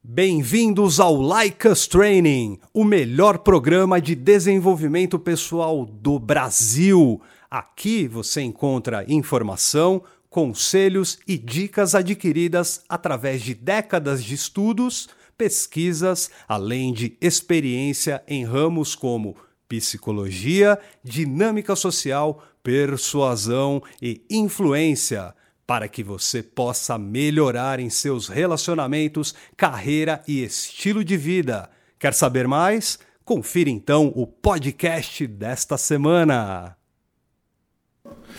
Bem-vindos ao Us Training, o melhor programa de desenvolvimento pessoal do Brasil. Aqui você encontra informação, conselhos e dicas adquiridas através de décadas de estudos, pesquisas, além de experiência em ramos como psicologia, dinâmica social, persuasão e influência para que você possa melhorar em seus relacionamentos, carreira e estilo de vida. Quer saber mais? Confira então o podcast desta semana.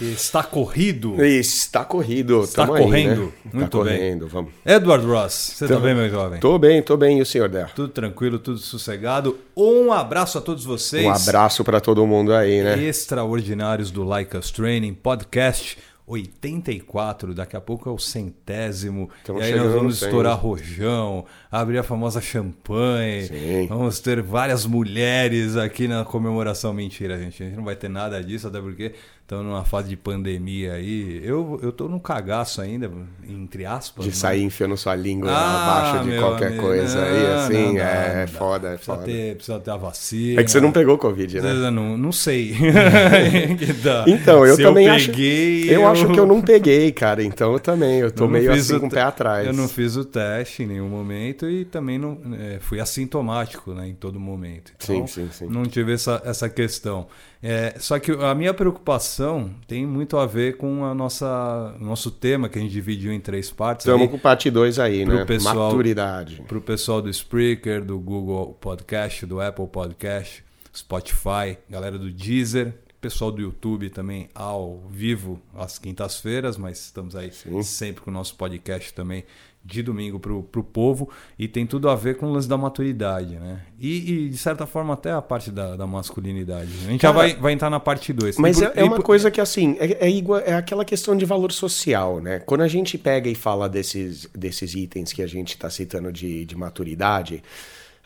Está corrido. Está corrido. Está Tamo aí, correndo. né? Muito tá bem. correndo, vamos. Edward Ross, você está bem, meu jovem? Tô bem, tô bem. E o senhor Der? Tudo tranquilo, tudo sossegado. Um abraço a todos vocês. Um abraço pra todo mundo aí, né? extraordinários do Like Us Training Podcast 84, daqui a pouco é o centésimo. Estamos e aí nós vamos estourar rojão, abrir a famosa champanhe. Sim. Vamos ter várias mulheres aqui na comemoração. Mentira, gente. A gente não vai ter nada disso, até porque estamos numa fase de pandemia aí. Eu, eu tô num cagaço ainda, entre aspas. De né? sair enfiando sua língua Ah, abaixo de qualquer amigo, coisa aí, não, assim. não dá, é, não é foda, é Precisa foda. ter, precisa ter a vacina. É que você não pegou Covid, né? Eu não, não sei. Então, eu Se também eu acho. peguei, eu, acho que eu não peguei, cara. Então eu também. Eu tô eu não meio assim o com o pé atrás. Eu não fiz o teste em nenhum momento e também não é, fui assintomático né, em todo momento. Então, Sim, sim, sim. Não tive essa, essa questão. É, só que a minha preocupação tem muito a ver com a nossa nosso tema que a gente dividiu em três partes. Estamos com parte 2 aí, né? pessoal- Maturidade. para o pessoal do Spreaker, do Google Podcast, do Apple Podcast, Spotify, galera do Deezer, pessoal do YouTube também ao vivo às quintas-feiras, mas estamos aí Sim. sempre com o nosso podcast também de domingo para o povo e tem tudo a ver com o lance da maturidade, né? E, e, de certa forma até a parte da, da masculinidade. A gente já Cara, vai, vai entrar na parte 2. Mas é, é uma coisa que, assim, é, é igual, é aquela questão de valor social, né? Quando a gente pega e fala desses, desses itens que a gente está citando de, de maturidade,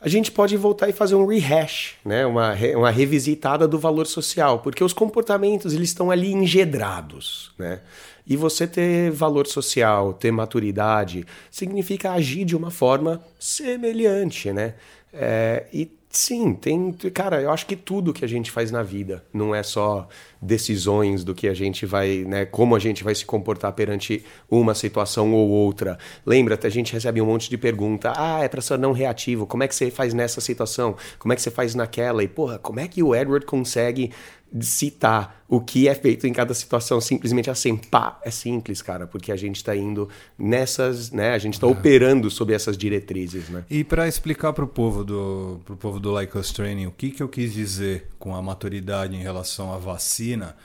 a gente pode voltar e fazer um rehash, né? Uma, uma revisitada do valor social, porque os comportamentos, eles estão ali engedrados, né? E você ter valor social, ter maturidade, significa agir de uma forma semelhante, né? É, e sim, tem. Cara, eu acho que tudo que a gente faz na vida não é só decisões do que a gente vai, né? Como a gente vai se comportar perante uma situação ou outra. Lembra, a gente recebe um monte de pergunta. Ah, é pra ser não reativo. Como é que você faz nessa situação? Como é que você faz naquela? E, porra, como é que o Edward consegue citar o que é feito em cada situação simplesmente assim, pá, é simples, cara, porque a gente tá indo nessas, né, a gente tá operando sob essas diretrizes, né? E para explicar para o povo do pro povo do Like Us Training o que, que eu quis dizer com a maturidade em relação à vacina,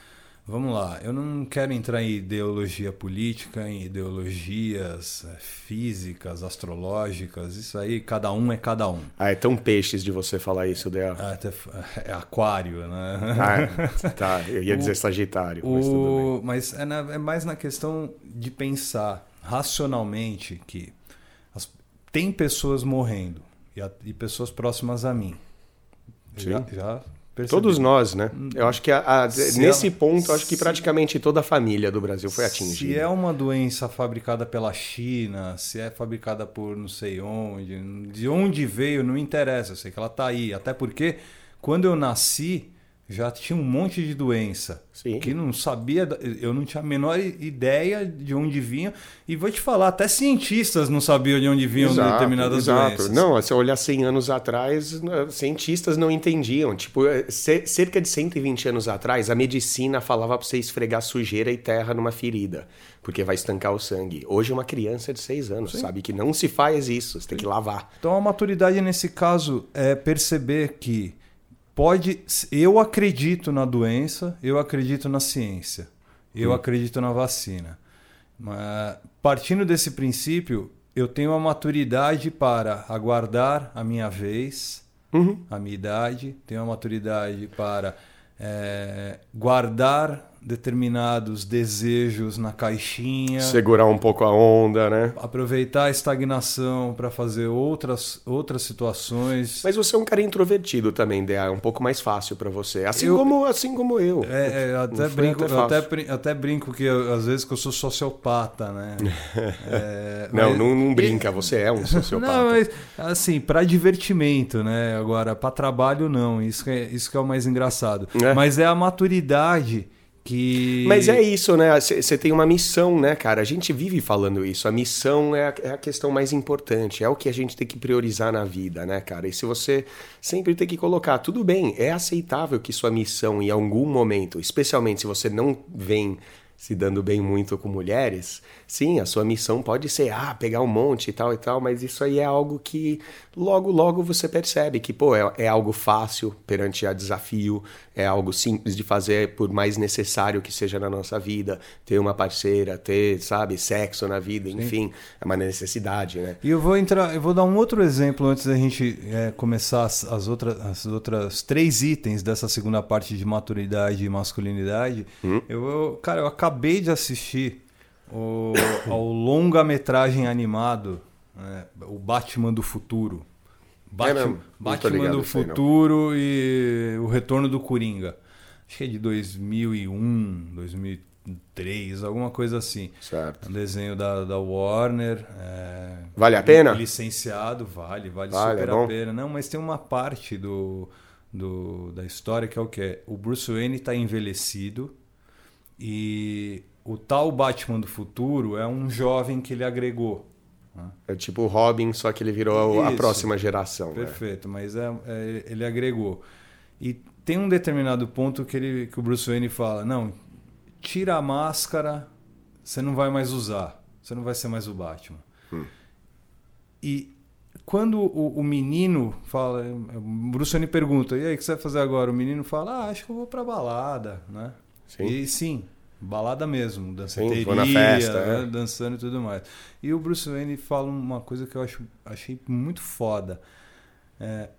vamos lá. Eu não quero entrar em ideologia política, em ideologias eh, físicas, astrológicas. Isso aí, cada um é cada um. Ah, é tão peixes de você falar isso, Dea. F- é aquário, né? Ah, tá, eu ia dizer Sagitário, mas tudo bem. O- mas é, na- é mais na questão de pensar racionalmente que as- tem pessoas morrendo e, a- e pessoas próximas a mim. Já, Sim. já percebi. Todos nós, né? Eu acho que a- a- Se nesse ponto, acho que praticamente toda a família do Brasil foi atingida. Se é uma doença fabricada pela China, se é fabricada por não sei onde, de onde veio, não interessa. Eu sei que ela está aí. Até porque quando eu nasci, já tinha um monte de doença. Sim. Que não sabia, eu não tinha a menor ideia de onde vinham. E vou te falar, até cientistas não sabiam de onde vinham determinadas doenças. Não, se eu olhar 100 anos atrás, cientistas não entendiam. Tipo, ce- cerca de 120 anos atrás, a medicina falava pra você esfregar sujeira e terra numa ferida, porque vai estancar o sangue. Hoje, uma criança de 6 anos sabe que não se faz isso, você tem que lavar. Então a maturidade nesse caso é perceber que pode. Eu acredito na doença, eu acredito na ciência, eu acredito na vacina. Mas partindo desse princípio, eu tenho a maturidade para aguardar a minha vez, Uhum. a minha idade, tenho a maturidade para eh, guardar determinados desejos na caixinha. Segurar um pouco a onda, né? Aproveitar a estagnação para fazer outras, outras situações. Mas você é um cara introvertido também, Dea. É um pouco mais fácil para você. Assim, eu, como, assim como eu. É, é até, brinco, é até, até, brinco que às vezes que eu sou sociopata, né? é, não, mas, não, não, brinca, você é um sociopata. Não, mas assim, para divertimento, né? Agora, para trabalho, não. Isso que é, isso que é o mais engraçado. É. Mas é a maturidade que... Mas é isso, né? Você tem uma missão, né, cara? A gente vive falando isso. A missão é a, é a, questão mais importante, é o que a gente tem que priorizar na vida, né, cara? E se você sempre tem que colocar, tudo bem, é aceitável que sua missão em algum momento, especialmente se você não vem se dando bem muito com mulheres, sim, a sua missão pode ser, ah, pegar um monte e tal e tal, mas isso aí é algo que logo, logo você percebe que, pô, é, é algo fácil perante a desafio, é algo simples de fazer, por mais necessário que seja na nossa vida, ter uma parceira, ter, sabe, sexo na vida, sim. enfim, é uma necessidade, né? E eu vou entrar, eu vou dar um outro exemplo antes da gente é, começar as, as, outras, as outras três itens dessa segunda parte de maturidade e masculinidade. Hum? Eu, eu, cara, eu acabei de assistir o, ao longa-metragem animado, né, o Batman do Futuro. Batman, é Batman do Futuro e o Retorno do Coringa. Acho que é de 2001, 2003, alguma coisa assim. Certo. Um desenho da, da Warner. É, vale a pena? Licenciado, vale, vale, vale super é a pena. Não, mas tem uma parte do, do, da história que é o que? O Bruce Wayne está envelhecido e o tal Batman do futuro é um jovem que ele agregou. É tipo o Robin, só que ele virou Isso, a próxima geração. Né? Perfeito, né? mas é, é, ele agregou. E tem um determinado ponto que, ele, que o Bruce Wayne fala: não, tira a máscara, você não vai mais usar, você não vai ser mais o Batman. Hum. E quando o, o, menino fala, o Bruce Wayne pergunta: e aí, o que você vai fazer agora? O menino fala: ah, acho que eu vou pra balada, né? Sim. E sim, balada mesmo, danceteria, Sim, na festa, né? dançando e tudo mais. E o Bruce Wayne fala uma coisa que eu acho, achei muito foda. É,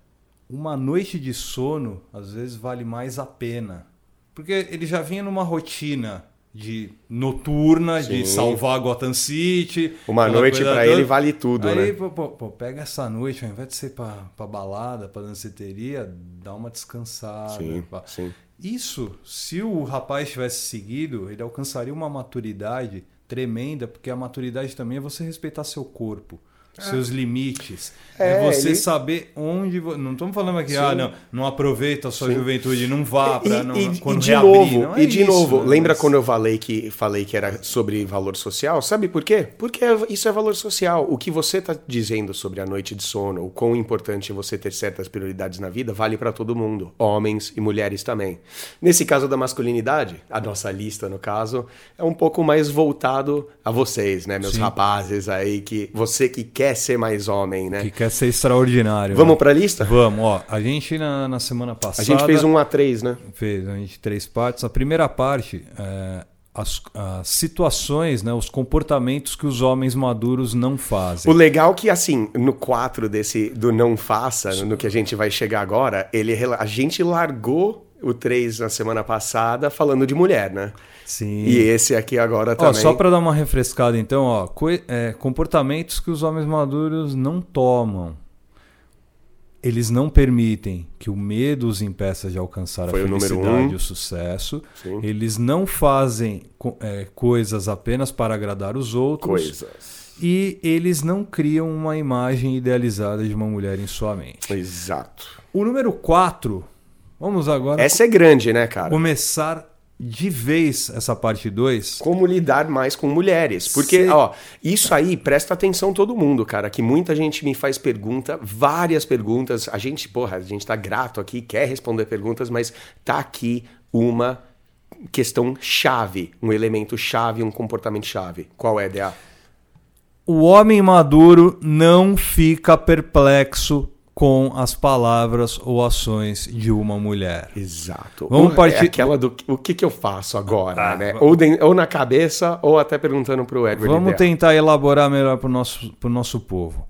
uma noite de sono, às vezes, vale mais a pena. Porque ele já vinha numa rotina de noturna, Sim. de salvar Gotham City. Uma noite para ele vale tudo, Aí, né? Pô, pô, pô, pega essa noite, ao invés de ser pra, pra balada, pra danceteria, dá uma descansada. Sim, sim. Isso, se o rapaz tivesse seguido, ele alcançaria uma maturidade tremenda, porque a maturidade também é você respeitar seu corpo seus limites. É, é você ele... saber onde. Não estamos falando aqui, Sim. ah, não, não aproveita a sua Sim. juventude, não vá para. Quando e de reabrir, novo, é e de isso, novo, lembra mas... quando eu falei que, falei que era sobre valor social? Sabe por quê? Porque isso é valor social. O que você está dizendo sobre a noite de sono, o quão importante você ter certas prioridades na vida, vale para todo mundo, homens e mulheres também. Nesse caso da masculinidade, a nossa lista, no caso, é um pouco mais voltado a vocês, né, meus Sim. rapazes aí, que você que quer quer ser mais homem, né? Que quer ser extraordinário. Vamos né? para a lista? Vamos, ó. A gente na, na semana passada. A gente fez um A3, né? Fez, a gente três partes. A primeira parte é as, as, situações, né, os comportamentos que os homens maduros não fazem. O legal é que, assim, no 4 desse do não faça, no que a gente vai chegar agora, ele, a gente largou o 3 na semana passada falando de mulher, né? Sim. E esse aqui agora também. Ó, só para dar uma refrescada, então, ó, é, comportamentos que os homens maduros não tomam. Eles não permitem que o medo os impeça de alcançar Foi a felicidade e o sucesso. Sim. Eles não fazem é, coisas apenas para agradar os outros. Coisas. E eles não criam uma imagem idealizada de uma mulher em sua mente. Exato. O número 4, vamos agora. Essa é grande, né, cara? Começar de vez essa parte 2. Como lidar mais com mulheres. Porque, Sim. ó, isso aí, presta atenção todo mundo, cara, que muita gente me faz pergunta, várias perguntas. A gente, porra, a gente tá grato aqui, quer responder perguntas, mas tá aqui uma questão chave, um elemento chave, um comportamento chave. Qual é, DA? O homem maduro não fica perplexo com as palavras ou ações de uma mulher. Exato. Vamos partir... É aquela do o que, que eu faço agora, ah, né? Ou, de, ou, na cabeça, ou até perguntando para o Edward. Vamos tentar elaborar melhor para o nosso, pro nosso povo.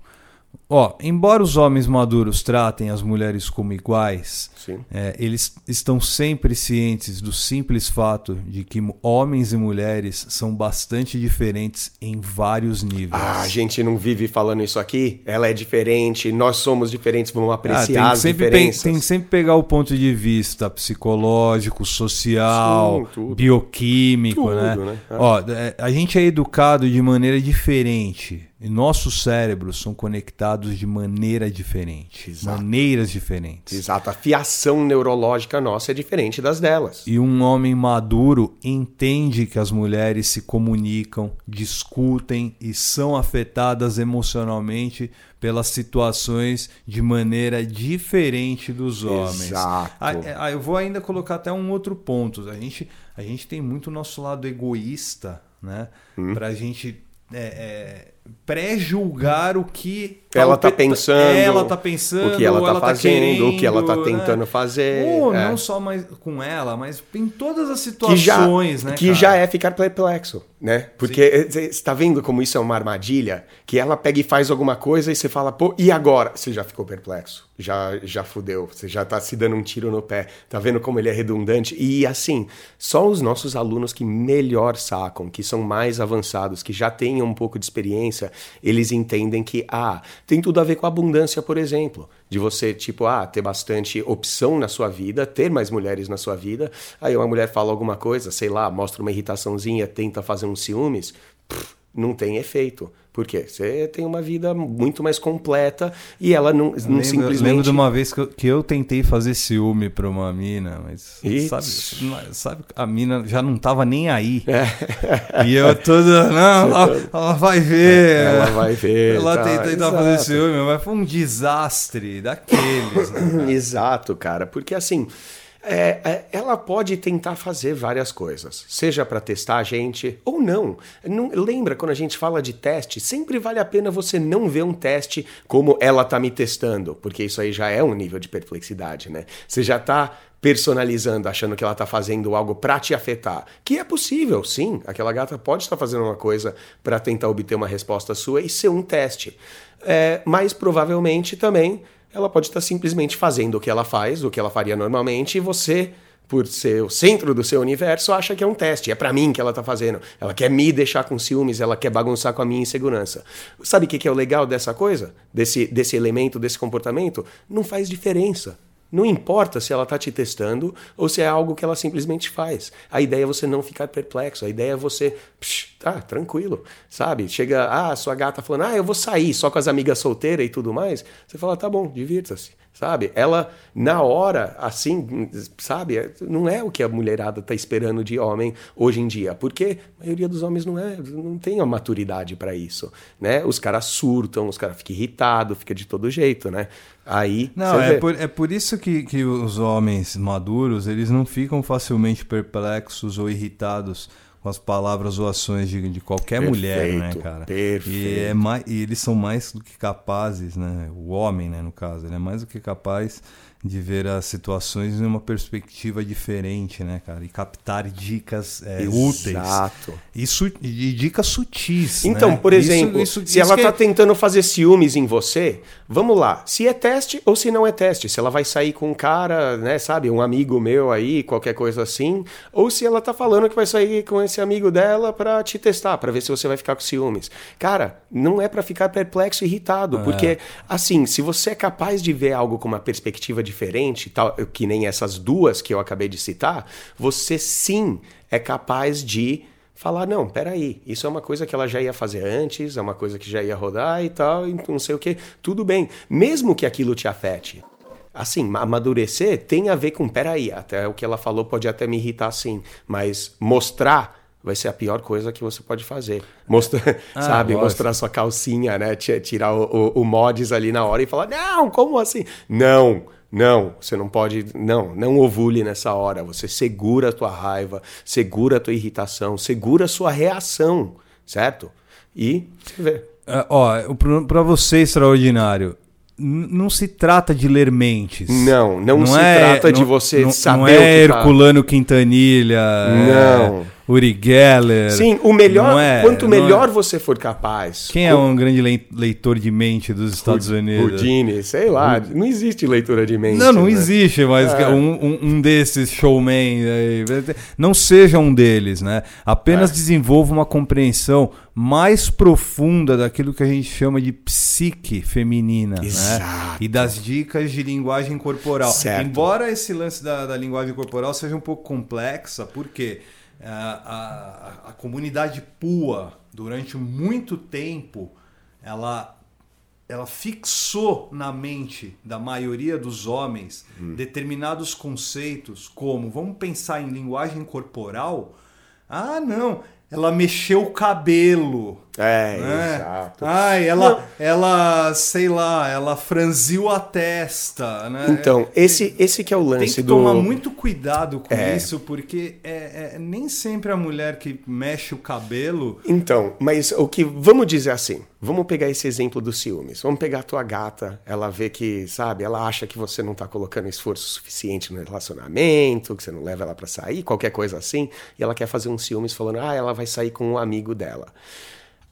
Ó, embora os homens maduros tratem as mulheres como iguais, é, eles estão sempre cientes do simples fato de que homens e mulheres são bastante diferentes em vários níveis. Ah, a gente não vive falando isso aqui? Ela é diferente, nós somos diferentes, vamos Ah, apreciar tem, que as sempre diferenças. tem que sempre pegar o ponto de vista psicológico, social, Sim, bioquímico, Tudo, né? né? É. Ó, é, a gente é educado de maneira diferente. E nossos cérebros são conectados de maneira diferente. Exato. Maneiras diferentes. Exato, a fiação neurológica nossa é diferente das delas. E um homem maduro entende que as mulheres se comunicam, discutem e são afetadas emocionalmente pelas situações de maneira diferente dos homens. Exato. Ah, é, ah, eu vou ainda colocar até um outro ponto. A gente, a gente tem muito o nosso lado egoísta, né? Hum. Pra gente é, é, pré-julgar o que Ela tá pensando, ela tá pensando, o que ela ou tá fazendo, o que ela tá né? tentando fazer. Ou é. não só mais com ela, mas em todas as que já, situações, né? que cara? já é ficar perplexo, né? Porque você está vendo como isso é uma armadilha? Que ela pega e faz alguma coisa e você fala, pô, e agora? Você já ficou perplexo, já, já fudeu, você já tá se dando um tiro no pé, tá vendo como ele é redundante? E assim, só os nossos alunos que melhor sacam, que são mais avançados, que já têm um pouco de experiência, eles entendem que, ah, tem tudo a ver com abundância, por exemplo. De você, tipo, ah, ter bastante opção na sua vida, ter mais mulheres na sua vida. Aí uma mulher fala alguma coisa, sei lá, mostra uma irritaçãozinha, tenta fazer uns ciúmes, pff, não tem efeito. Por quê? Você tem uma vida muito mais completa e ela não, não Lembro, simplesmente. lembro de uma vez que eu, que eu tentei fazer ciúme pra uma mina, mas sabe, sabe, a mina já não tava nem aí. É. E eu todo, não, ela, ela vai ver. Ela vai ver, Ela tá, exato. fazer ciúme, mas foi um desastre daqueles, né? Exato, cara. Porque assim, é, é, ela pode tentar fazer várias coisas, seja para testar a gente ou não. não. Lembra quando a gente fala de teste, sempre vale a pena você não ver um teste como ela tá me testando, porque isso aí já é um nível de perplexidade, né? Você já tá personalizando, achando que ela tá fazendo algo para te afetar, que é possível, sim. Aquela gata pode estar fazendo uma coisa para tentar obter uma resposta sua e ser um teste. É, mas provavelmente também ela pode estar simplesmente fazendo o que ela faz, o que ela faria normalmente, e você, por ser o centro do seu universo, acha que é um teste. É para mim que ela tá fazendo. Ela quer me deixar com ciúmes, ela quer bagunçar com a minha insegurança. Sabe o que que é o legal dessa coisa? Desse, desse elemento, desse comportamento? Não faz diferença. Não importa se ela está te testando ou se é algo que ela simplesmente faz. A ideia é você não ficar perplexo. A ideia é você, psh, tá, tranquilo, sabe? Chega, ah, sua gata falando, ah, eu vou sair só com as amigas solteiras e tudo mais. Você fala, tá bom, divirta-se, sabe? Ela, na hora, assim, sabe? Não é o que a mulherada tá esperando de homem hoje em dia. Porque a maioria dos homens não é, não tem a maturidade para isso, né? Os caras surtam, os caras ficam irritados, fica de todo jeito, né? Aí, Não, é vê. por, é por isso que, que os homens maduros, eles não ficam facilmente perplexos ou irritados com as palavras ou ações de, de qualquer mulher, né, Perfeito, cara? perfeito. E, é mais, e eles são mais do que capazes, né? O homem, né, no caso, ele é mais do que capaz de ver as situações em uma perspectiva diferente, né, cara? E captar dicas é, úteis. Exato. E, su- e dicas sutis. Então, né? por Isso- exemplo, isso- se isso ela que tá tentando fazer ciúmes em você, vamos lá. Se é teste ou se não é teste. Se ela vai sair com um cara, né, sabe, um amigo meu aí, qualquer coisa assim, ou se ela tá falando que vai sair com esse amigo dela pra te testar, pra ver se você vai ficar com ciúmes. Cara, não é pra ficar perplexo e irritado, É. porque assim, se você é capaz de ver algo com uma perspectiva diferente, tal, que nem essas duas que eu acabei de citar, você sim é capaz de falar, não, peraí, isso é uma coisa que ela já ia fazer antes, é uma coisa que já ia rodar e tal, e não sei o que, tudo bem, mesmo que aquilo te afete. Assim, amadurecer tem a ver com, peraí, até o que ela falou pode até me irritar sim, mas mostrar vai ser a pior coisa que você pode fazer. Mostrar, Ah, sabe, lógico. mostrar sua calcinha, né, ti- tirar o, o, o mods ali na hora e falar, não, como assim? Não, não, você não pode, não, não ovule nessa hora. Você segura a tua raiva, segura a tua irritação, segura a sua reação, certo? E você vê. É, ó, para você, extraordinário, não se trata de ler mentes. Não, não se trata de você não, saber Não o é que tá- Herculano Quintanilha. é Não. Uri Geller. Sim, o melhor, é, quanto melhor é... você for capaz. Quem é um grande leitor de mente dos Estados Unidos? Houdini, sei lá, não existe leitura de mente. Não, não né? existe, mas é. um, um, desses showmen, não seja um deles, né? Apenas é. desenvolva uma compreensão mais profunda daquilo que a gente chama de psique feminina, né? Exato. né? E das dicas de linguagem corporal. Certo. Embora esse lance da, da linguagem corporal seja um pouco complexa, porque a, a, a comunidade PUA, durante muito tempo, ela ela fixou na mente da maioria dos homens hum. determinados conceitos, como vamos pensar em linguagem corporal. Ah, não, ela mexeu o cabelo. É, né? exato. Ai, ela, ela, sei lá, ela franziu a testa, né? Então, esse, esse que é o lance do... Tem que do... tomar muito cuidado com é. isso, porque é, é, nem sempre a mulher que mexe o cabelo... Então, mas o que... Vamos dizer assim, vamos pegar esse exemplo dos ciúmes. Vamos pegar a tua gata, ela vê que, sabe, ela acha que você não tá colocando esforço suficiente no relacionamento, que você não leva ela para sair, qualquer coisa assim, e ela quer fazer um ciúmes falando, ah, ela vai sair com um amigo dela.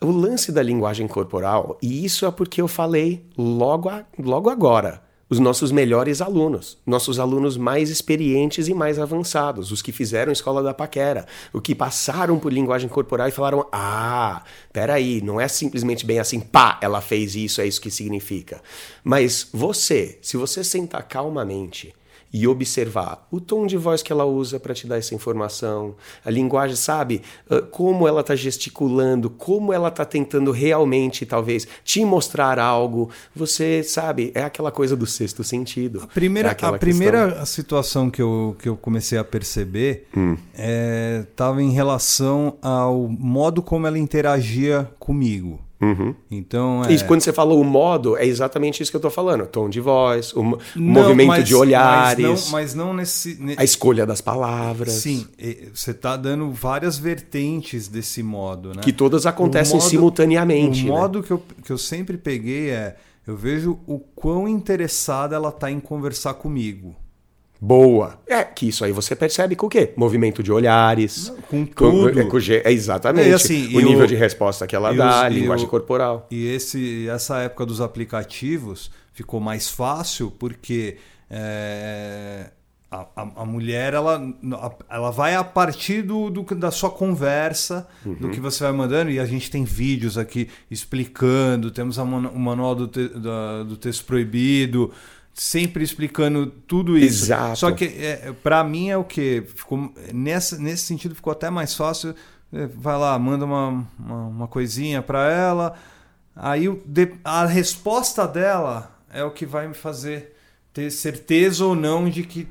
O lance da linguagem corporal, e isso é porque eu falei logo, a, logo agora, os nossos melhores alunos, nossos alunos mais experientes e mais avançados, os que fizeram escola da paquera, os que passaram por linguagem corporal e falaram: ah, peraí, não é simplesmente bem assim, pá, ela fez isso, é isso que significa. Mas você, se você sentar calmamente e observar o tom de voz que ela usa para te dar essa informação, a linguagem, sabe? Como ela está gesticulando, como ela está tentando realmente, talvez, te mostrar algo. Você sabe, é aquela coisa do sexto sentido. A primeira, é a primeira situação que eu, que eu comecei a perceber estava hum. é, em relação ao modo como ela interagia comigo. Uhum. Então, é... Isso, quando você falou o modo, é exatamente isso que eu estou falando. Tom de voz, o não, movimento mas, de olhares. Mas não, mas não nesse, A escolha das palavras. Sim, você está dando várias vertentes desse modo. Né? Que todas acontecem modo, simultaneamente. O né? modo que, eu, que eu sempre peguei é: eu vejo o quão interessada ela está em conversar comigo. Boa. É, que isso aí você percebe com o quê? Movimento de olhares. Com tudo. Com, com, é, exatamente. assim, o nível de resposta que ela dá, a linguagem corporal. E esse, essa época dos aplicativos ficou mais fácil porque é, a, a, a, mulher ela, ela vai a partir do, do da sua conversa, uhum. do que você vai mandando, e a gente tem vídeos aqui explicando, temos a, o manual do, te, da, do texto proibido sempre explicando tudo isso. Exato. Só que é, para mim é o que ficou nessa, nesse sentido ficou até mais fácil. É, vai lá, manda uma, uma, uma coisinha para ela. Aí a resposta dela é o que vai me fazer ter certeza ou não de que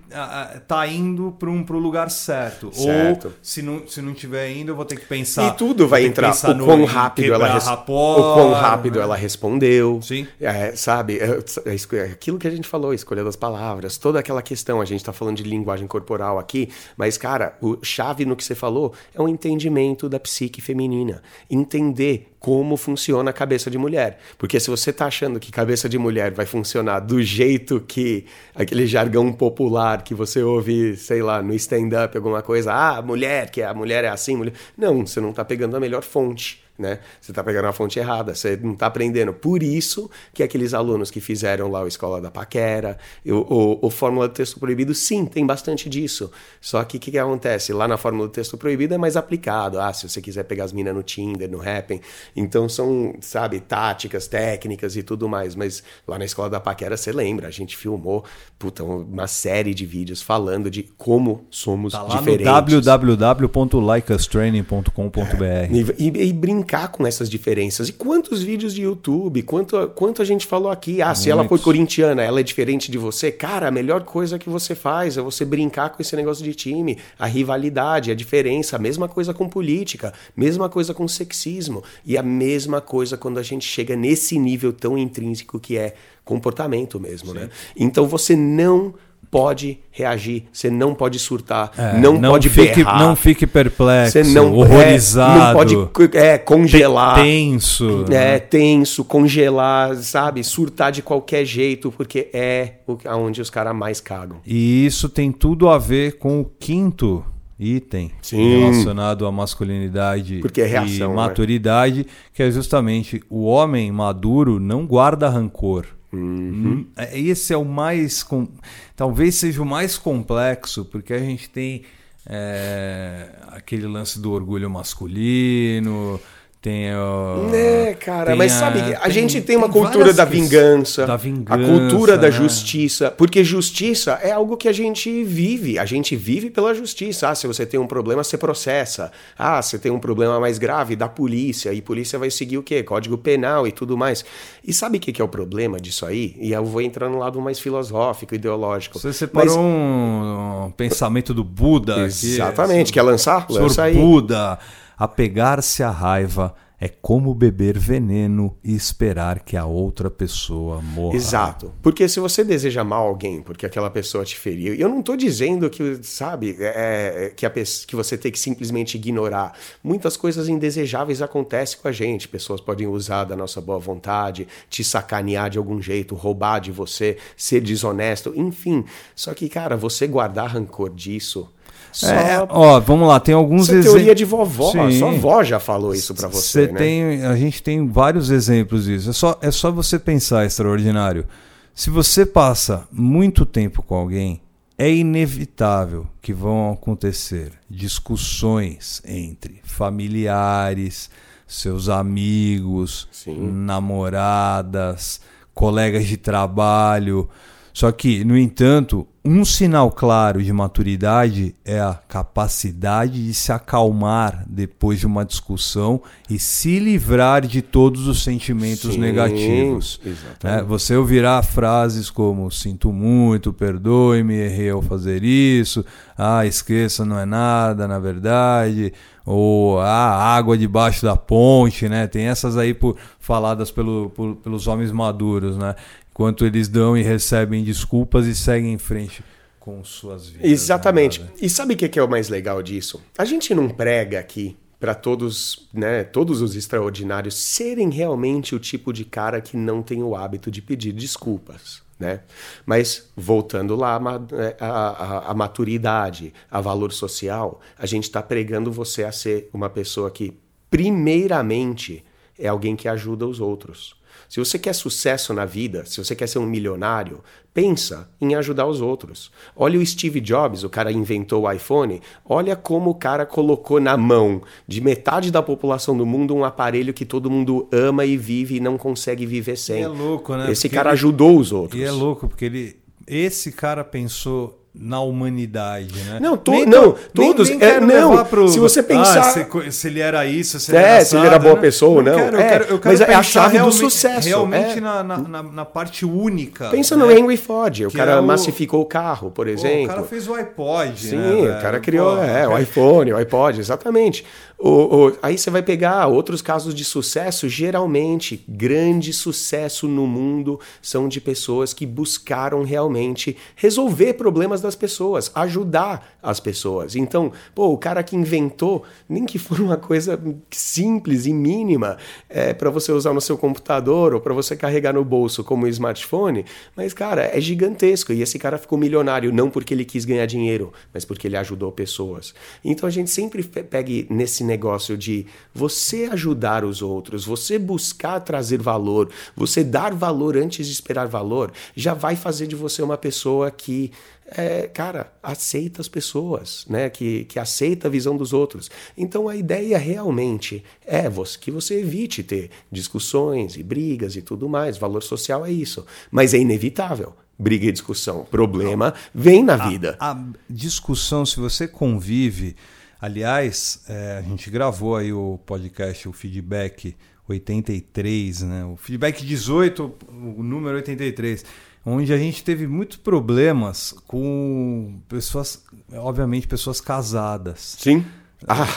está indo para um pro lugar certo. certo. Ou se não, se não tiver indo, eu vou ter que pensar. E tudo vai entrar. O quão rápido ela res... o quão rápido né? ela respondeu. Sim. É, sabe? É, é, é, aquilo que a gente falou, escolha das palavras, toda aquela questão. A gente está falando de linguagem corporal aqui, mas, cara, o chave no que você falou é um entendimento da psique feminina. Entender como funciona a cabeça de mulher. Porque se você está achando que cabeça de mulher vai funcionar do jeito que aquele jargão popular que você ouve, sei lá, no stand-up, alguma coisa, ah, mulher, que a mulher é assim, mulher. Não, você não está pegando a melhor fonte né? Você está pegando a fonte errada, você não está aprendendo. Por isso que aqueles alunos que fizeram lá o Escola da Paquera, o, o, o Fórmula do Texto Proibido, sim, tem bastante disso. Só que o que, que, acontece? Lá na Fórmula do Texto Proibido é mais aplicado. Ah, se você quiser pegar as minas no Tinder, no Happn. Então são, sabe, táticas, técnicas e tudo mais. Mas lá na Escola da Paquera, você lembra, a gente filmou puta, uma série de vídeos falando de como somos tá lá diferentes. www.likeustraining.com.br é, e, e, e brincar com essas diferenças. E quantos vídeos de YouTube, quanto, quanto a gente falou aqui, ah, Muitos. se ela foi corintiana, ela é diferente de você. Cara, a melhor coisa que você faz é você brincar com esse negócio de time, a rivalidade, a diferença, a mesma coisa com política, mesma coisa com sexismo e a mesma coisa quando a gente chega nesse nível tão intrínseco que é comportamento mesmo, Sim. né? Então você não pode reagir, você não pode surtar, é, não, não, pode fique, berrar. Não fique perplexo, você não, horrorizado. É, não pode é, congelar. Tenso. É, né? tenso, congelar, sabe? Surtar de qualquer jeito, porque é onde os caras mais cagam. E isso tem tudo a ver com o quinto item Sim. relacionado à masculinidade Porque é reação, e né? maturidade, que é justamente o homem maduro não guarda rancor. Uhum. Hum, é- Esse é o mais. com- Talvez seja o mais complexo, porque a gente tem é, aquele lance do orgulho masculino, tem. ó, Né, cara, mas a- sabe, a tem- gente tem uma tem cultura da vingança, da a vingança, cultura da né? justiça, porque justiça é algo que a gente vive, a gente vive pela justiça. Ah, se você tem um problema, você processa. Ah, você tem um problema mais grave, da polícia, e polícia vai seguir o quê? Código penal e tudo mais. E sabe o que que é o problema disso aí? E eu vou entrar no lado mais filosófico, ideológico. Você separou Mas- um, um pensamento do Buda. Exatamente, quer lançar? Lança aí. Buda, apegar-se à raiva é como beber veneno e esperar que a outra pessoa morra. Exato. Porque se você deseja mal alguém porque aquela pessoa te feriu, eu não tô dizendo que, sabe, é, é, que, a, que você tem que simplesmente ignorar. Muitas coisas indesejáveis acontecem com a gente. Pessoas podem usar da nossa boa vontade, te sacanear de algum jeito, roubar de você, ser desonesto, enfim. Só que, cara, você guardar rancor disso. Só É, ó, vamos lá, tem alguns é exemplos. teoria de vovó. Sim. Sua avó já falou isso pra você, né? tem, a gente tem vários exemplos disso. É só, é só você pensar, extraordinário. Se você passa muito tempo com alguém, é inevitável que vão acontecer discussões entre familiares, seus amigos, Sim. namoradas, colegas de trabalho. Só que, no entanto, um sinal claro de maturidade é a capacidade de se acalmar depois de uma discussão e se livrar de todos os sentimentos Sim, negativos. né? Você ouvirá frases como sinto muito, perdoe-me, errei ao fazer isso, ah, esqueça, não é nada, na verdade, ou ah, água debaixo da ponte, né? Tem essas aí por, faladas pelo, por- pelos homens maduros, né? Enquanto eles dão e recebem desculpas e seguem em frente com suas vidas. Exatamente. né? E sabe o que é o mais legal disso? A gente não prega aqui para todos, né, todos os extraordinários serem realmente o tipo de cara que não tem o hábito de pedir desculpas, né? Mas voltando lá é, a- a maturidade, a valor social, a gente está pregando você a ser uma pessoa que primeiramente é alguém que ajuda os outros. Se você quer sucesso na vida, se você quer ser um milionário, pensa em ajudar os outros. Olha o Steve Jobs, o cara inventou o iPhone, olha como o cara colocou na mão de metade da população do mundo um aparelho que todo mundo ama e vive e não consegue viver sem. E é louco, né? Esse Porque cara ele- ajudou os outros. E é louco, porque ele. Esse cara pensou na humanidade, né? Não, to- Nem não, to- todos- Nem, é, quero não, pro, se você pensar- Ah, se, se ele era isso, se ele É, era se ele era assado, boa né? pessoa ou não. Quero, eu É, quero, eu quero mas é a chave do sucesso, Realmente é. na, na, na, parte única. Pensa né? no Henry Ford, o Que cara é o- massificou o carro, por Pô, exemplo. o cara fez o iPod, Sim, né, o cara criou Pô, é, o iPhone, o iPod, exatamente. O, o- aí você vai pegar outros casos de sucesso, geralmente, grande sucesso no mundo são de pessoas que buscaram realmente resolver problemas das pessoas, ajudar as pessoas. Então, pô, o cara que inventou, nem que for uma coisa simples e mínima é, para você usar no seu computador ou para você carregar no bolso como um smartphone, mas, cara, é gigantesco. E esse cara ficou milionário não porque ele quis ganhar dinheiro, mas porque ele ajudou pessoas. Então a gente sempre pe- pegue nesse negócio de você ajudar os outros, você buscar trazer valor, você dar valor antes de esperar valor, já vai fazer de você uma pessoa que é, cara, aceita as pessoas, né? Que, que aceita a visão dos outros. Então a ideia realmente é você, que você evite ter discussões e brigas e tudo mais. Valor social é isso. Mas é inevitável. Briga e discussão. Problema vem na vida. A discussão, se você convive. Aliás, é, a gente gravou aí o podcast, o feedback 83, né? O feedback 18, o número 83, onde a gente teve muitos problemas com pessoas, obviamente, pessoas casadas. Sim? Ah,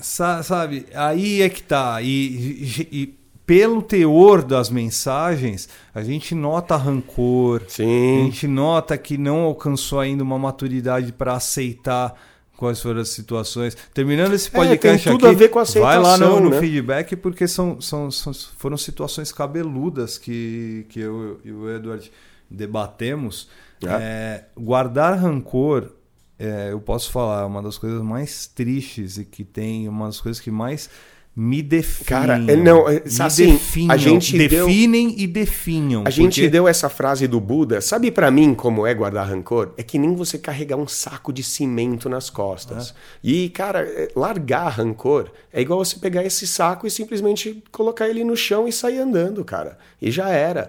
Sa- sabe, aí é que tá. E, e- pelo teor das mensagens, a gente nota rancor, a sim. gente nota que não alcançou ainda uma maturidade para aceitar quais foram as situações. Terminando esse podcast tem tudo aqui, a ver com vai lá no, aceitação, no né? feedback porque são, são, são- foram situações cabeludas que, que eu e o Edward debatemos. É. É, guardar rancor é, eu posso falar, uma das coisas mais tristes e que tem, uma das coisas que mais me definem. Cara, é, não, é, assim, definham, a gente deu- definem e definham. A gente porque- deu essa frase do Buda. Sabe pra mim como é guardar rancor? É que nem você carregar um saco de cimento nas costas. E, cara, é, largar rancor é igual você pegar esse saco e simplesmente colocar ele no chão e sair andando, cara. E já era.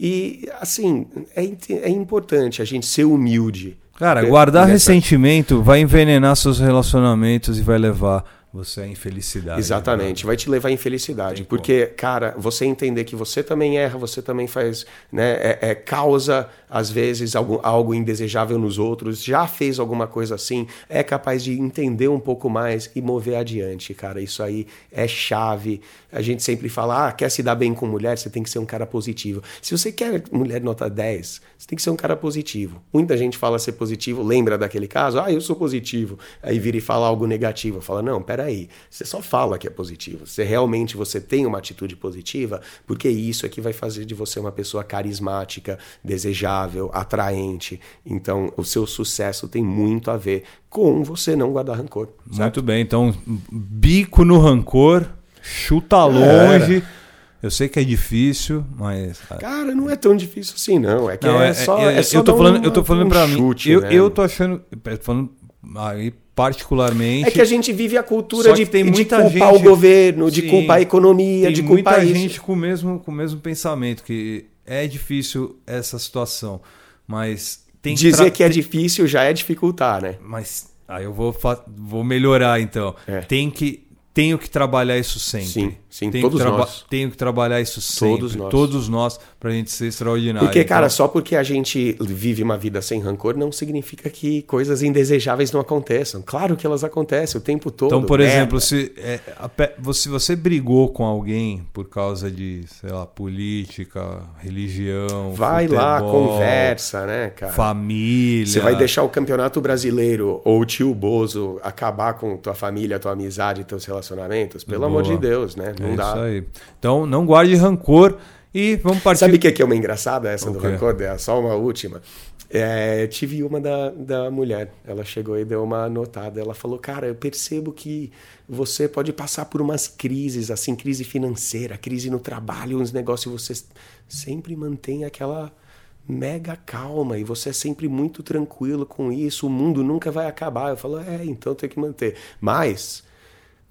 E, assim, é, é importante a gente ser humilde. Cara, É, guardar ressentimento vai envenenar seus relacionamentos e vai levar você à infelicidade. Exatamente, vai te levar à infelicidade. Porque, cara, você entender que você também erra, você também faz, né, é, é, causa, às vezes, algo, algo indesejável nos outros, já fez alguma coisa assim, é capaz de entender um pouco mais e mover adiante, cara. Isso aí é chave. A gente sempre fala, ah, quer se dar bem com mulher, você tem que ser um cara positivo. Se você quer mulher nota 10, você tem que ser um cara positivo. Muita gente fala ser positivo, lembra daquele caso? Ah, eu sou positivo. Aí vira e fala algo negativo. Fala, não, peraí, você só fala que é positivo. Se realmente você tem uma atitude positiva, porque isso é que vai fazer de você uma pessoa carismática, desejável, atraente. Então, o seu sucesso tem muito a ver com você não guardar rancor. certo? Muito bem, então bico no rancor, chuta longe. Eu sei que é difícil, mas Cara, não é tão difícil assim, não. É que Não, é, só, eu, é só eu tô falando, um- eu tô falando um para mim. eu, né? eu tô achando, falando aí particularmente É que a gente vive a cultura de, que tem de muita culpar gente- o governo, de Sim. culpar a economia, tem de muita culpar isso. gente com o mesmo com o mesmo pensamento que é difícil essa situação, mas tem que Dizer tra- que é difícil já é dificultar, né? Mas aí eu vou, vou melhorar então. É. Tem que tenho que trabalhar isso sempre. Sim, sim, tenho todos nós. Tenho que trabalhar isso sempre. Todos nós. Todos nós pra gente ser extraordinário. Porque, cara, Então, só porque a gente vive uma vida sem rancor não significa que coisas indesejáveis não aconteçam. Claro que elas acontecem o tempo todo. Então, por merda. exemplo, se é, a pe- você, brigou com alguém por causa de, sei lá, política, religião, vai lá, futebol, conversa, né, cara? família. Você vai deixar o campeonato brasileiro ou o tio Bozo acabar com tua família, tua amizade, teus relacionamentos? Pelo amor Boa. de Deus, né? Não é dá. isso aí. Então, não guarde rancor e vamos partir. Sabe o que, é uma engraçada essa do quê? rancor? É Só uma última. É, tive uma da, da mulher. Ela chegou e deu uma notada. Ela falou: Cara, eu percebo que você pode passar por umas crises, assim, crise financeira, crise no trabalho, uns negócios, e você sempre mantém aquela mega calma e você é sempre muito tranquilo com isso. O mundo nunca vai acabar. Eu falo: É, então tem que manter. Mas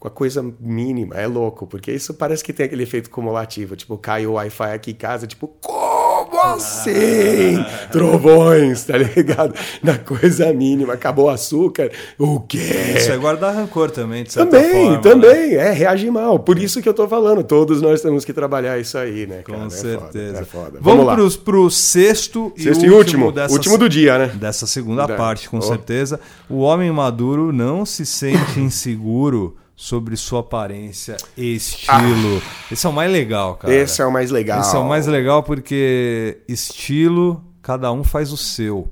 com a coisa mínima. É louco, porque isso parece que tem aquele efeito cumulativo. Tipo, cai o Wi-Fi aqui em casa, tipo, como assim? Trovões, tá ligado? Na coisa mínima. Acabou o açúcar. O quê? Isso é guardar rancor também, de certa Também, forma. né? também. É, reage mal. Por isso que eu tô falando. Todos nós temos que trabalhar isso aí, né, cara? Com É certeza. Foda, é foda. Vamos lá. pros, pro sexto, Sexto e e último, último. dessa, Último do dia, né? dessa segunda Da- parte, com Ó. certeza. O homem maduro não se sente inseguro sobre sua aparência e estilo. Esse é o mais legal, cara. Esse é o mais legal. Esse é o mais legal porque estilo, cada um faz o seu.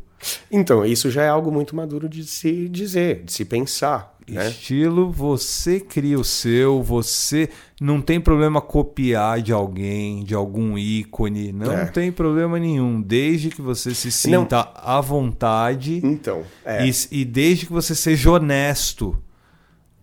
Então, isso já é algo muito maduro de se dizer, de se pensar, né? Estilo, você cria o seu, você não tem problema copiar de alguém, de algum ícone, não É. tem problema nenhum, desde que você se Não. sinta à vontade Então, é. e, e desde que você seja honesto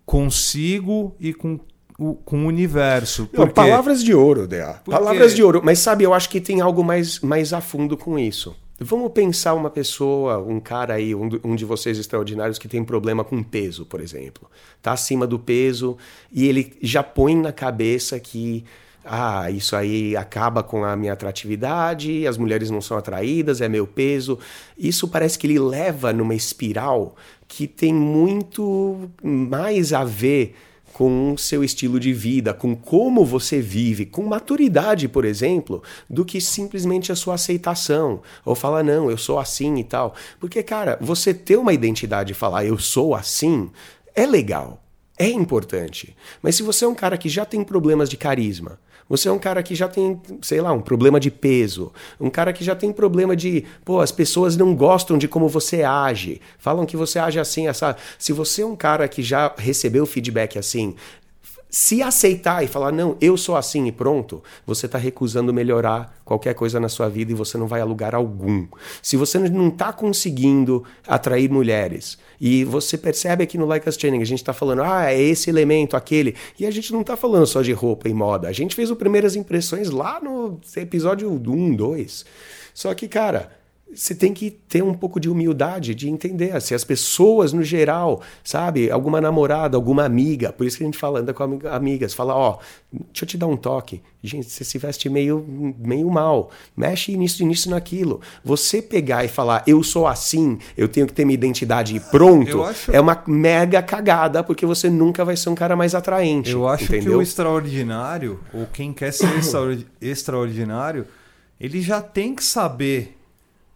consigo e com o, com o universo. Não, palavras de ouro. Porque- Palavras de ouro. Mas sabe, eu acho que tem algo mais, mais a fundo com isso. Vamos pensar uma pessoa, um cara aí, um, um de vocês extraordinários que tem problema com peso, por exemplo. Tá acima do peso e ele já põe na cabeça que ah, isso aí acaba com a minha atratividade, as mulheres não são atraídas, é meu peso. Isso parece que ele leva numa espiral que tem muito mais a ver com seu estilo de vida, com como você vive, com maturidade, por exemplo, do que simplesmente a sua aceitação. Ou falar, não, eu sou assim e tal. Porque, cara, você ter uma identidade e falar, eu sou assim, é legal. É importante. Mas se você é um cara que já tem problemas de carisma, você é um cara que já tem, sei lá, um problema de peso, um cara que já tem problema de, pô, as pessoas não gostam de como você age, falam que você age assim, essa. Se você é um cara que já recebeu feedback assim, se aceitar e falar, não, eu sou assim e pronto, você está recusando melhorar qualquer coisa na sua vida e você não vai a lugar algum. Se você não está conseguindo atrair mulheres e você percebe aqui no Like Us Training, a gente está falando, ah, é esse elemento, aquele, e a gente não está falando só de roupa e moda, a gente fez o Primeiras Impressões lá no episódio 1, 2. Só que, cara você tem que ter um pouco de humildade, de entender se as pessoas no geral, sabe, alguma namorada, alguma amiga, por isso que a gente fala, anda com amigas, fala, ó, oh, deixa eu te dar um toque. Gente, você se veste meio, meio mal, mexe nisso e nisso naquilo. Você pegar e falar, eu sou assim, eu tenho que ter minha identidade e pronto, acho... é uma mega cagada, porque você nunca vai ser um cara mais atraente. Eu acho entendeu? que o extraordinário, ou quem quer ser extraordinário, ele já tem que saber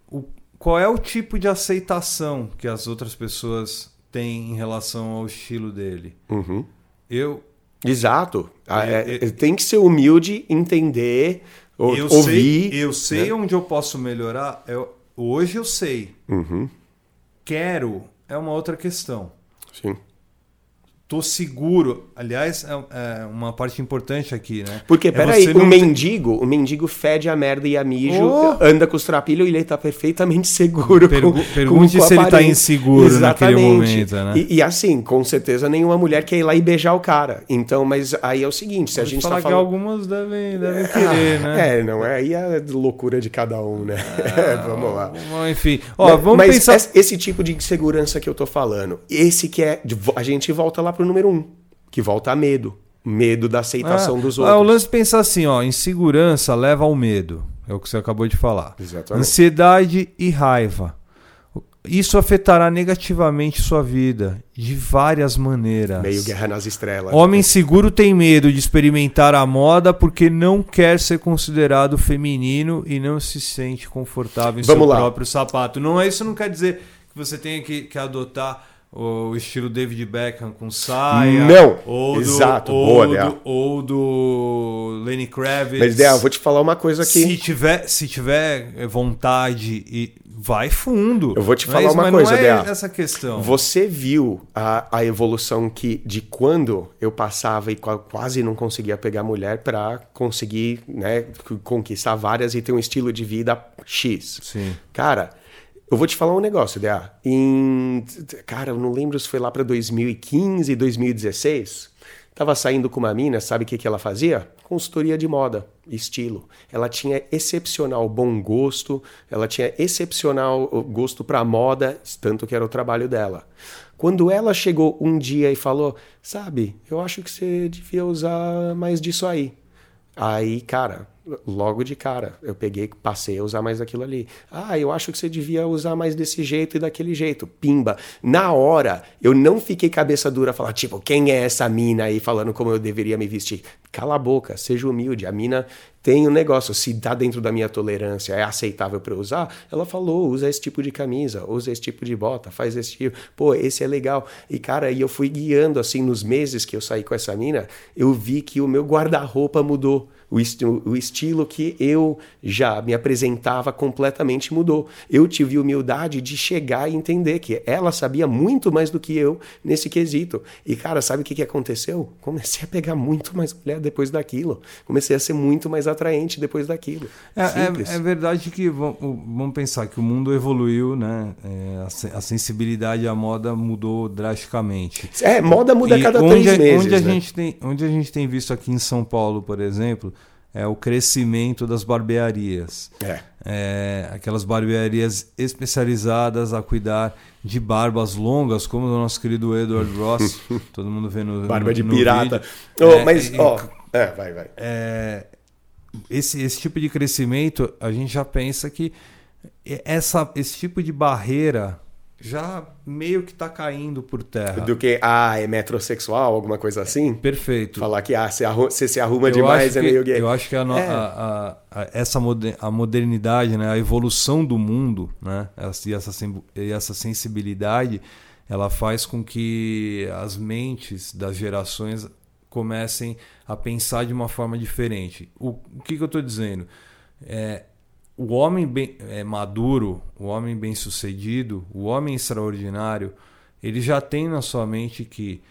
o, qual é o tipo de aceitação que as outras pessoas têm em relação ao estilo dele. Uhum. Eu. Exato. É, é, tem que ser humilde, entender, eu ouvir. Sei, eu sei né? onde eu posso melhorar. Eu, hoje eu sei. Uhum. Quero é uma outra questão. Sim tô seguro. Aliás, é, é, uma parte importante aqui, né? Porque, é peraí, o mendigo, o mendigo fede a merda e a mijo, oh. anda com os trapilhos e ele tá perfeitamente seguro. Pergu com, pergunte com se ele tá inseguro Exatamente. naquele momento, né? E, e, assim, com certeza nenhuma mulher quer ir lá e beijar o cara. Então, mas aí é o seguinte, se a gente falar tá falando... que algumas devem, devem querer, né? É, não é? Aí é loucura de cada um, né? Ah, vamos lá. Enfim, ó, mas, vamos mas pensar... esse tipo de insegurança que eu tô falando, esse que é... A gente volta lá pro número um, que volta a medo. Medo da aceitação ah, dos outros. Ah, o lance de pensar assim, ó, insegurança leva ao medo. É o que você acabou de falar. Exatamente. Ansiedade e raiva. Isso afetará negativamente sua vida de várias maneiras. Meio guerra nas estrelas. Homem seguro tem medo de experimentar a moda porque não quer ser considerado feminino e não se sente confortável em Vamos seu lá. próprio sapato. Não é isso não quer dizer que você tenha que, que adotar o estilo David Beckham com saia. Não! Ou do, Exato, ou boa, do, Ou do Lenny Kravitz. Mas, Dea, vou te falar uma coisa aqui. Se tiver, se tiver vontade e vai fundo. Eu vou te falar é uma coisa, não é Dea. essa questão. Você viu a, a evolução que de quando eu passava e quase não conseguia pegar mulher para conseguir né, conquistar várias e ter um estilo de vida X. Sim. Cara eu vou te falar um negócio, DA. Em, cara, eu não lembro se foi lá para 2015, 2016. Tava saindo com uma mina, sabe o que, que ela fazia? Consultoria de moda, estilo. Ela tinha excepcional bom gosto, ela tinha excepcional gosto para moda, tanto que era o trabalho dela. Quando ela chegou um dia e falou: Sabe, eu acho que você devia usar mais disso aí. Aí, cara, logo de cara. Eu peguei, passei a usar mais aquilo ali. Ah, eu acho que você devia usar mais desse jeito e daquele jeito. Pimba. Na hora, eu não fiquei cabeça dura falar, tipo, quem é essa mina aí falando como eu deveria me vestir? Cala a boca, seja humilde. A mina tem um negócio, se tá dentro da minha tolerância, é aceitável para usar, ela falou, usa esse tipo de camisa, usa esse tipo de bota, faz esse tipo, pô, esse é legal. E cara, e eu fui guiando assim nos meses que eu saí com essa mina, eu vi que o meu guarda-roupa mudou o, est o estilo que eu já me apresentava completamente mudou. Eu tive humildade de chegar e entender que ela sabia muito mais do que eu nesse quesito. E, cara, sabe o que, que aconteceu? Comecei a pegar muito mais mulher depois daquilo. Comecei a ser muito mais atraente depois daquilo. É, é, é verdade que vamos pensar que o mundo evoluiu, né? É, a sensibilidade à moda mudou drasticamente. É, moda muda a cada três meses. Onde a, né? gente tem, onde a gente tem visto aqui em São Paulo, por exemplo, é o crescimento das barbearias. É. é. aquelas barbearias especializadas a cuidar de barbas longas, como o nosso querido Edward Ross. todo mundo vê no Barba no, de no pirata. Oh, é, mas, ó... Oh, é, vai, vai. É, esse, esse tipo de crescimento, a gente já pensa que essa, esse tipo de barreira já meio que está caindo por terra. Do que, ah, é metrosexual, alguma coisa assim? Perfeito. Falar que ah, você se arruma eu demais é meio gay. Eu acho que a, é. a, a, essa a modernidade, né, a evolução do mundo né, e, essa, e essa sensibilidade, ela faz com que as mentes das gerações comecem a pensar de uma forma diferente. O, o que, que eu estou dizendo? É, o homem bem, é, maduro, o homem bem sucedido, o homem extraordinário, ele já tem na sua mente que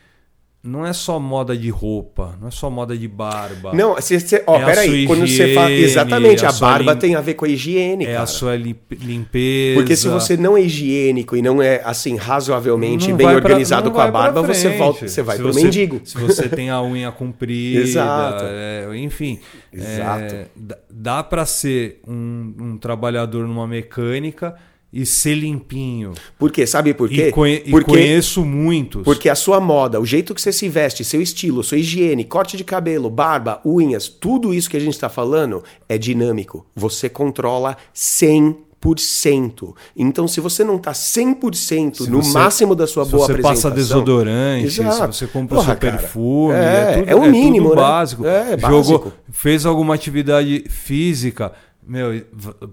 não é só moda de roupa, não é só moda de barba. Não, você, você, ó, É peraí, sua quando você higiene, fala. Exatamente, a a, barba lim- tem a ver com a higiene, é cara. a sua limp- limpeza. Porque se você não é higiênico e não é assim razoavelmente não bem pra- organizado não com a pra barba, você volta, você vai Se pro você- mendigo. Se você tem a unha comprida, Exato. é, enfim, Exato. é, dá- dá para ser um, um trabalhador numa mecânica e ser limpinho. Por quê? Sabe por quê? E, conhe- e Porque conheço muitos. Porque a sua moda, o jeito que você se veste, seu estilo, sua higiene, corte de cabelo, barba, unhas, tudo isso que a gente está falando é dinâmico. Você controla 100%. Então, se você não tá 100% Se no você- máximo da sua boa você apresentação... passa desodorante, Exato. se você compra Porra, seu cara, perfume, é, tudo, é o mínimo, tudo né? básico. É, é Jogou, básico. fez alguma atividade física, meu,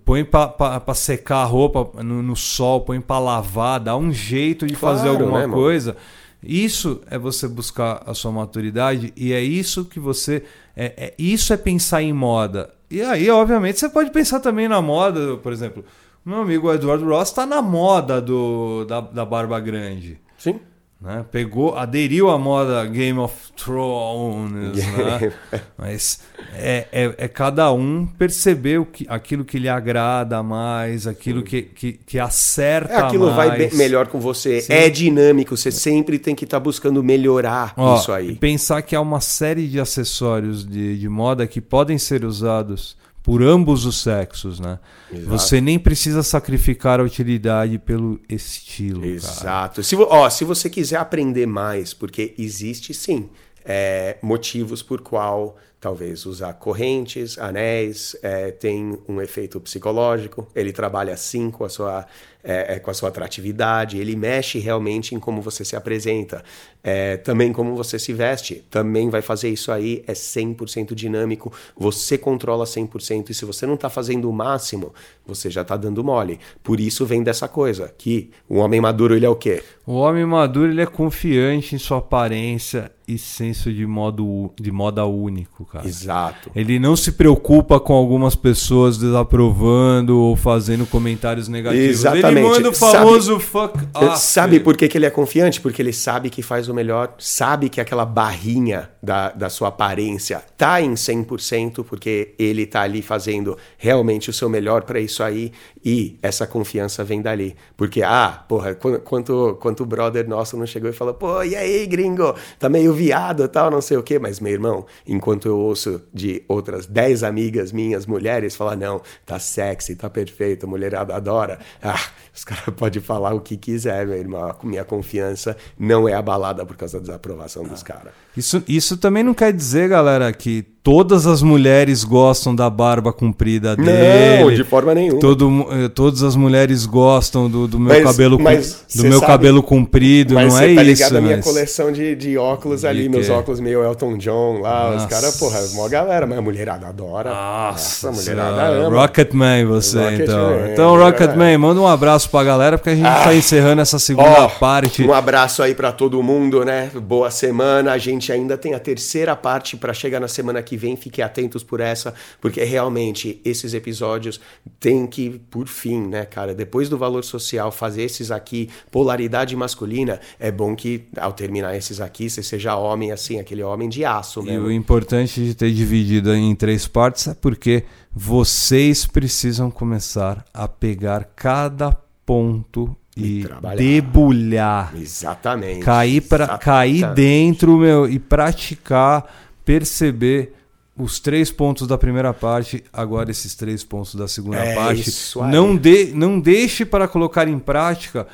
põe pra, pra- pra secar a roupa no, no sol, põe pra lavar, dá um jeito de fazer Claro, alguma né, coisa. Isso é você buscar a sua maturidade e é isso que você. É, é- isso é pensar em moda. E aí, obviamente, você pode pensar também na moda, por exemplo. Meu amigo Eduardo Ross está na moda do, da, da barba grande. Sim. Né? Pegou, aderiu à moda Game of Thrones, né? mas é, é, é cada um perceber o que, aquilo que lhe agrada mais, aquilo que, que, que acerta É, aquilo mais. vai bem- melhor com você. Sim. É dinâmico, você sempre tem que estar buscando melhorar Ó, isso aí. Pensar que há uma série de acessórios de, de moda que podem ser usados por ambos os sexos, né? Exato. Você nem precisa sacrificar a utilidade pelo estilo. cara. Exato. Se, vo- ó, se você quiser aprender mais, porque existe sim é, motivos por qual talvez usar correntes, anéis, é, tem um efeito psicológico. Ele trabalha sim com a sua é, é, com a sua atratividade. Ele mexe realmente em como você se apresenta, é, também como você se veste. Também vai fazer isso aí. É 100% dinâmico. Você controla 100% e se você não está fazendo o máximo, você já está dando mole. Por isso vem dessa coisa que o homem maduro ele é o quê? O homem maduro ele é confiante em sua aparência e senso de, modo, de moda único, cara. Exato. Ele não se preocupa com algumas pessoas desaprovando ou fazendo comentários negativos. Exatamente. Ele manda o Sabe- famoso fuck off. Sabe por que, que ele é confiante? Porque ele sabe que faz o melhor, sabe que aquela barrinha da, da sua aparência tá em 100%, porque ele tá ali fazendo realmente o seu melhor para isso aí, e essa confiança vem dali. Porque, ah, porra, qu- quanto, quanto brother nosso não chegou e falou, pô, e aí, gringo, tá meio viado tal, não sei o quê, mas, meu irmão, enquanto eu ouço de outras 10 amigas minhas, mulheres, falar, não, tá sexy, tá perfeito, a mulherada adora, ah, os caras podem falar o que quiser, meu irmão. Minha confiança não é abalada por causa da desaprovação dos caras. Isso, isso também não quer dizer, galera, que todas as mulheres gostam da barba comprida dele. Não, de forma nenhuma. Todo, eh, todas as mulheres gostam do, do meu Mas- cabelo mas do meu sabe- cabelo comprido, Mas não é tá isso. ligado à minha mas- coleção de, de óculos ali, De meus óculos meio Elton John lá. Os Nossa. caras, porra, mó galera, mas a mulherada adora. Nossa, a mulherada ama. Rocketman você, Rocketman, então. Então, é. Rocketman, manda um abraço pra galera, porque a gente tá encerrando essa segunda Ó, parte. Um abraço aí pra todo mundo, né? Boa semana. A gente ainda tem a terceira parte pra chegar na semana que vem. Fiquem atentos por essa, porque realmente esses episódios têm que, por fim, né, cara? Depois do valor social, fazer esses aqui, polaridade masculina, é bom que ao terminar esses aqui, você seja homem assim, aquele homem de aço E mesmo. o importante de ter dividido em três partes é porque vocês precisam começar a pegar cada ponto e, E trabalhar. debulhar. Exatamente. Cair, Exatamente. cair dentro meu, e praticar, perceber os três pontos da primeira parte, agora esses três pontos da segunda É parte. Não, de, não deixe para colocar em prática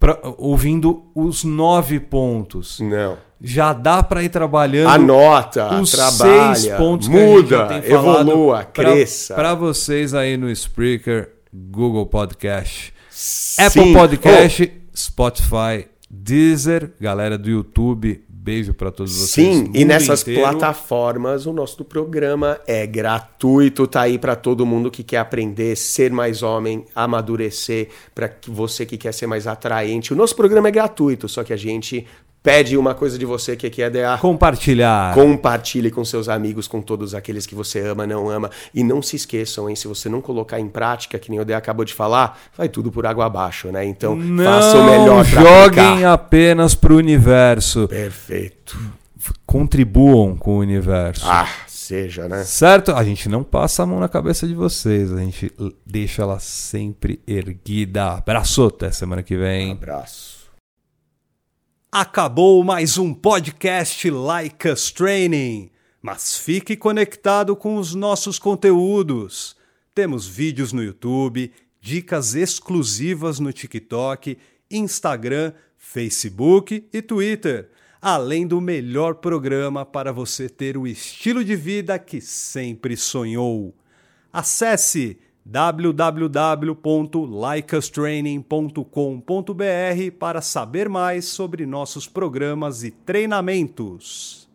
pra- ouvindo os nove pontos. Não. Já dá para ir trabalhando Anota, os trabalha, seis pontos muda, evolua, cresça. Para vocês aí no Spreaker, Google Podcast, Sim. Apple Podcast, Spotify, Deezer, galera do YouTube, beijo para todos vocês. Sim, e nessas inteiro. plataformas o nosso programa é gratuito, tá aí para todo mundo que quer aprender, ser mais homem, amadurecer, para você que quer ser mais atraente. O nosso programa é gratuito, só que a gente pede uma coisa de você que aqui é DA. compartilhar. Compartilhe com seus amigos, com todos aqueles que você ama, não ama. E não se esqueçam, hein? Se você não colocar em prática, que nem o DA acabou de falar, vai tudo por água abaixo, né? Então, Não faça o melhor pra joguem aplicar. apenas pro universo. Perfeito. contribuam com o universo. Ah, seja, né? Certo? A gente não passa a mão na cabeça de vocês, a gente deixa ela sempre erguida. Abraço, até semana que vem. Abraço. Acabou mais um podcast Like Us Training, mas fique conectado com os nossos conteúdos. Temos vídeos no YouTube, dicas exclusivas no TikTok, Instagram, Facebook e Twitter, além do melhor programa para você ter o estilo de vida que sempre sonhou. Acesse www.likeastraining.com.br para saber mais sobre nossos programas e treinamentos.